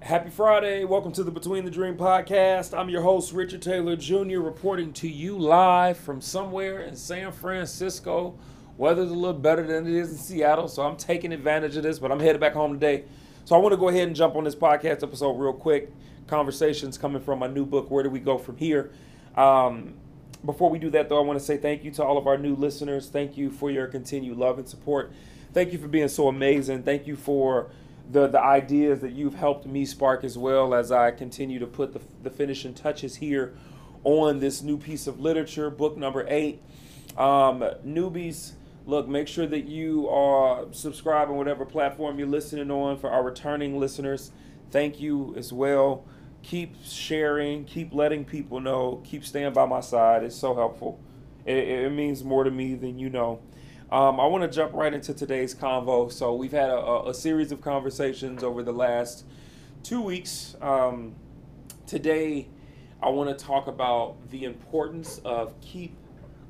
Happy Friday. Welcome to the Between the Dream podcast. I'm your host, Richard Taylor Jr., reporting to you live from somewhere in San Francisco. Weather's a little better than it is in Seattle, so I'm taking advantage of this, but I'm headed back home today. So I want to go ahead and jump on this podcast episode real quick. Conversations coming from my new book, Where Do We Go From Here? Um, before we do that, though, I want to say thank you to all of our new listeners. Thank you for your continued love and support. Thank you for being so amazing. Thank you for the the ideas that you've helped me spark as well as I continue to put the, the finishing touches here on this new piece of literature, book number eight. Um, newbies, look, make sure that you are subscribing whatever platform you're listening on. For our returning listeners, thank you as well. Keep sharing, keep letting people know, keep staying by my side. It's so helpful. It, it means more to me than you know. Um, I want to jump right into today's convo. So we've had a, a series of conversations over the last two weeks. Um, today, I want to talk about the importance of keep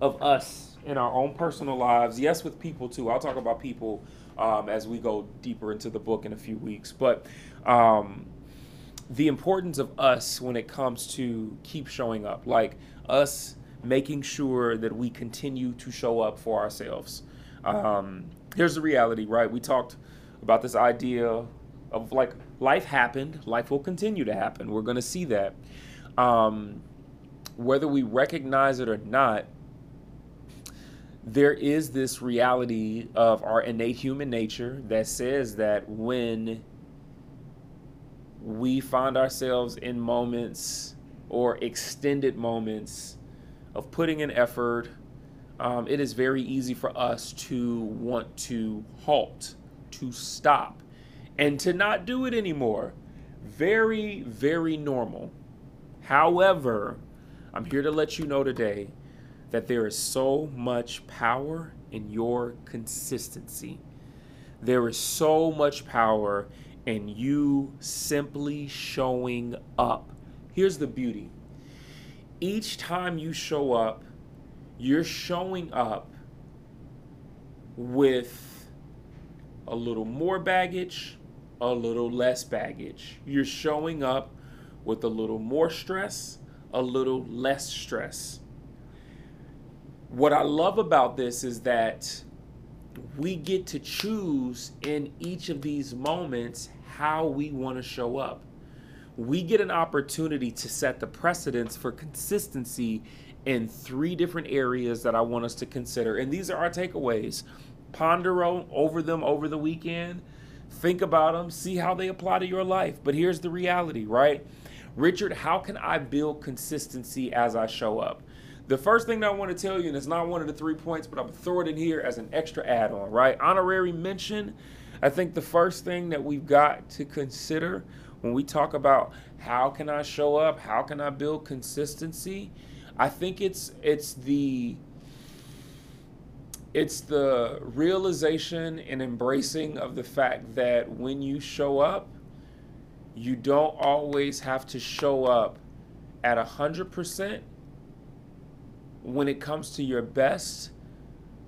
of us in our own personal lives. Yes, with people too. I'll talk about people um, as we go deeper into the book in a few weeks. But um, the importance of us when it comes to keep showing up, like us making sure that we continue to show up for ourselves. Um, here's the reality, right? We talked about this idea of like life happened, life will continue to happen. We're going to see that. Um, whether we recognize it or not, there is this reality of our innate human nature that says that when we find ourselves in moments or extended moments of putting in effort, um, it is very easy for us to want to halt, to stop, and to not do it anymore. Very, very normal. However, I'm here to let you know today that there is so much power in your consistency. There is so much power in you simply showing up. Here's the beauty each time you show up, you're showing up with a little more baggage, a little less baggage. You're showing up with a little more stress, a little less stress. What I love about this is that we get to choose in each of these moments how we want to show up. We get an opportunity to set the precedence for consistency in three different areas that I want us to consider. And these are our takeaways. Ponder over them over the weekend. Think about them, see how they apply to your life. But here's the reality, right? Richard, how can I build consistency as I show up? The first thing that I want to tell you, and it's not one of the three points, but I'm going to throw it in here as an extra add on, right? Honorary mention. I think the first thing that we've got to consider when we talk about how can I show up, how can I build consistency, I think it's it's the it's the realization and embracing of the fact that when you show up, you don't always have to show up at a hundred percent when it comes to your best,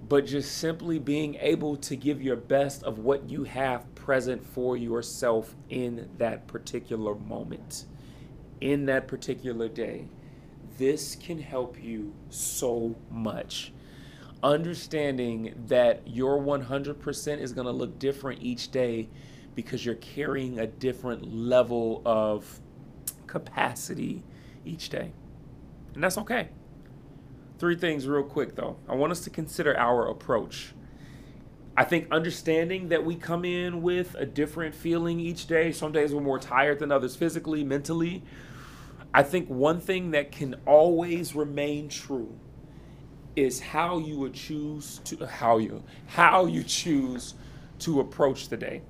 but just simply being able to give your best of what you have present for yourself in that particular moment, in that particular day. This can help you so much. Understanding that your 100% is going to look different each day because you're carrying a different level of capacity each day. And that's okay. Three things, real quick, though. I want us to consider our approach. I think understanding that we come in with a different feeling each day. Some days we're more tired than others physically, mentally. I think one thing that can always remain true is how you would choose to how you how you choose to approach the day.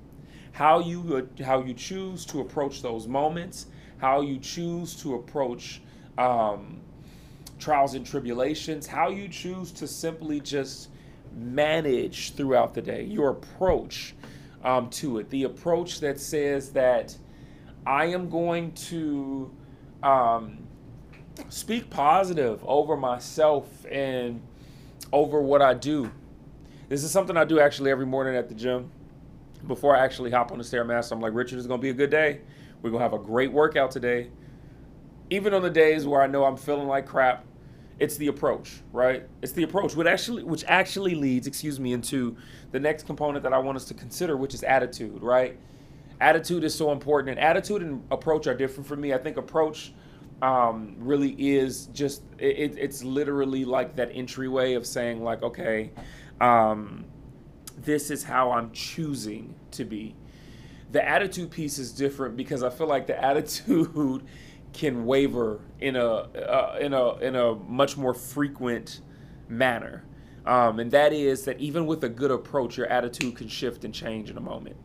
How you would how you choose to approach those moments, how you choose to approach um, trials and tribulations, how you choose to simply just manage throughout the day, your approach um, to it, the approach that says that I am going to um, speak positive over myself and over what I do. This is something I do actually every morning at the gym. Before I actually hop on the Stairmaster, I'm like, Richard, it's going to be a good day. We're going to have a great workout today. Even on the days where I know I'm feeling like crap, it's the approach, right? It's the approach, which actually, which actually leads, excuse me, into the next component that I want us to consider, which is attitude, right? Attitude is so important, and attitude and approach are different for me. I think approach um, really is just it, it's literally like that entryway of saying like, okay, um, this is how I'm choosing to be. The attitude piece is different because I feel like the attitude can waver in a uh, in a in a much more frequent manner. Um, and that is that even with a good approach, your attitude can shift and change in a moment.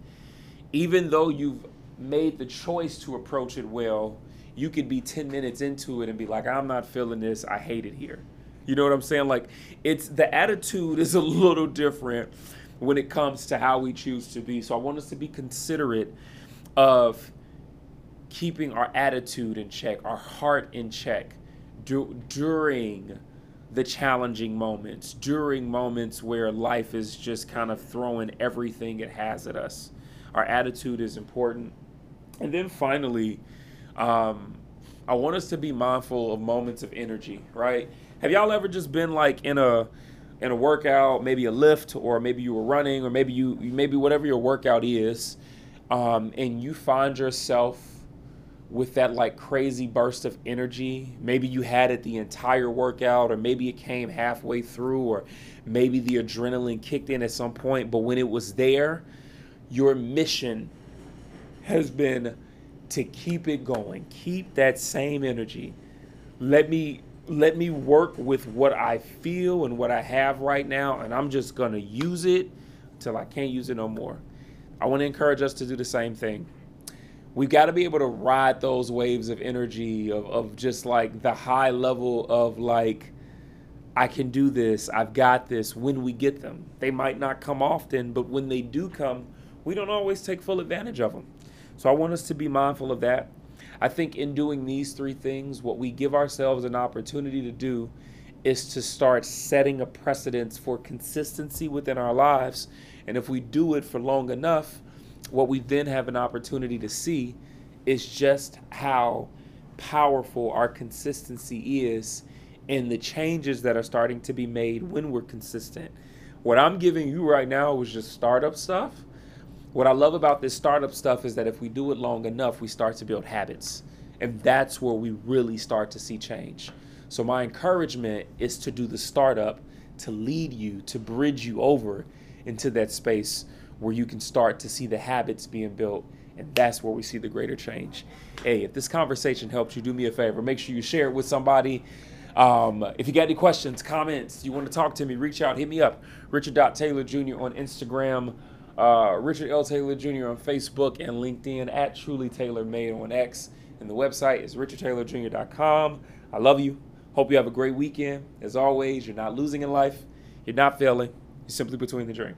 Even though you've made the choice to approach it well, you could be 10 minutes into it and be like, I'm not feeling this. I hate it here. You know what I'm saying? Like, it's the attitude is a little different when it comes to how we choose to be. So I want us to be considerate of keeping our attitude in check, our heart in check du- during the challenging moments, during moments where life is just kind of throwing everything it has at us. Our attitude is important. And then finally, um, I want us to be mindful of moments of energy, right? Have y'all ever just been like in a in a workout, maybe a lift, or maybe you were running, or maybe you maybe whatever your workout is, um, and you find yourself with that like crazy burst of energy. Maybe you had it the entire workout, or maybe it came halfway through, or maybe the adrenaline kicked in at some point. But when it was there, your mission has been to keep it going, keep that same energy. Let me let me work with what I feel and what I have right now, and I'm just gonna use it until I can't use it no more. I want to encourage us to do the same thing. We've got to be able to ride those waves of energy, of, of just like the high level of like, I can do this, I've got this when we get them. They might not come often, but when they do come, we don't always take full advantage of them. So I want us to be mindful of that. I think in doing these three things, what we give ourselves an opportunity to do is to start setting a precedence for consistency within our lives. And if we do it for long enough, what we then have an opportunity to see is just how powerful our consistency is and the changes that are starting to be made when we're consistent. What I'm giving you right now is just startup stuff what I love about this startup stuff is that if we do it long enough, we start to build habits. And that's where we really start to see change. So, my encouragement is to do the startup to lead you, to bridge you over into that space where you can start to see the habits being built. And that's where we see the greater change. Hey, if this conversation helps you, do me a favor. Make sure you share it with somebody. Um, if you got any questions, comments, you want to talk to me, reach out, hit me up. Richard Taylor Jr. on Instagram uh, Richard L. Taylor Jr. on Facebook and LinkedIn, at Truly Taylor Made on X. And the website is richardtaylorjr.com. I love you. Hope you have a great weekend. As always, you're not losing in life, you're not failing, you're simply between the dream.